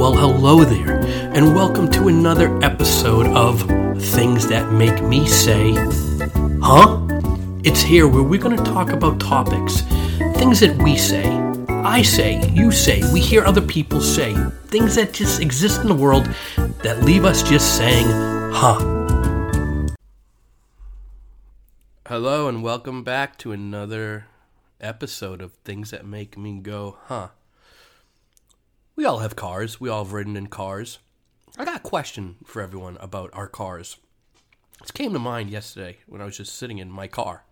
Well, hello there, and welcome to another episode of Things That Make Me Say, Huh? It's here where we're going to talk about topics, things that we say, I say, you say, we hear other people say, things that just exist in the world that leave us just saying, Huh? Hello, and welcome back to another episode of Things That Make Me Go, Huh? We all have cars. We all have ridden in cars. I got a question for everyone about our cars. This came to mind yesterday when I was just sitting in my car.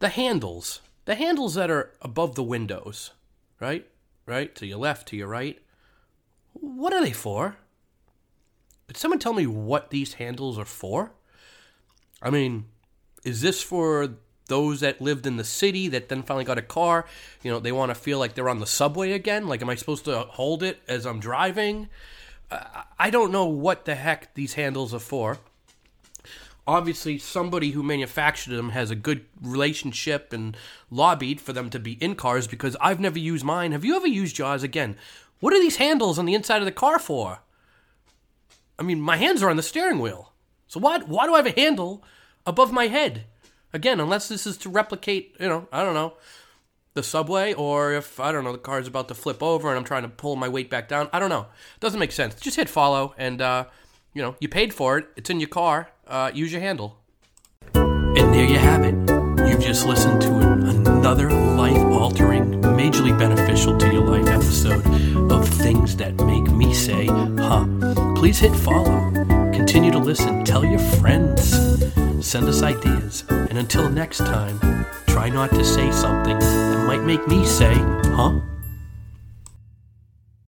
The handles, the handles that are above the windows, right? Right? To your left, to your right. What are they for? Could someone tell me what these handles are for? I mean, is this for those that lived in the city that then finally got a car, you know, they want to feel like they're on the subway again. Like, am I supposed to hold it as I'm driving? Uh, I don't know what the heck these handles are for. Obviously, somebody who manufactured them has a good relationship and lobbied for them to be in cars because I've never used mine. Have you ever used yours again? What are these handles on the inside of the car for? I mean, my hands are on the steering wheel. So why, why do I have a handle above my head? Again, unless this is to replicate, you know, I don't know, the subway, or if, I don't know, the car's about to flip over and I'm trying to pull my weight back down. I don't know. It doesn't make sense. Just hit follow and, uh, you know, you paid for it. It's in your car. Uh, use your handle. And there you have it. You've just listened to another life altering, majorly beneficial to your life episode of Things That Make Me Say, Huh. Please hit follow. Continue to listen. Tell your friends. Send us ideas. And until next time, try not to say something that might make me say, Huh?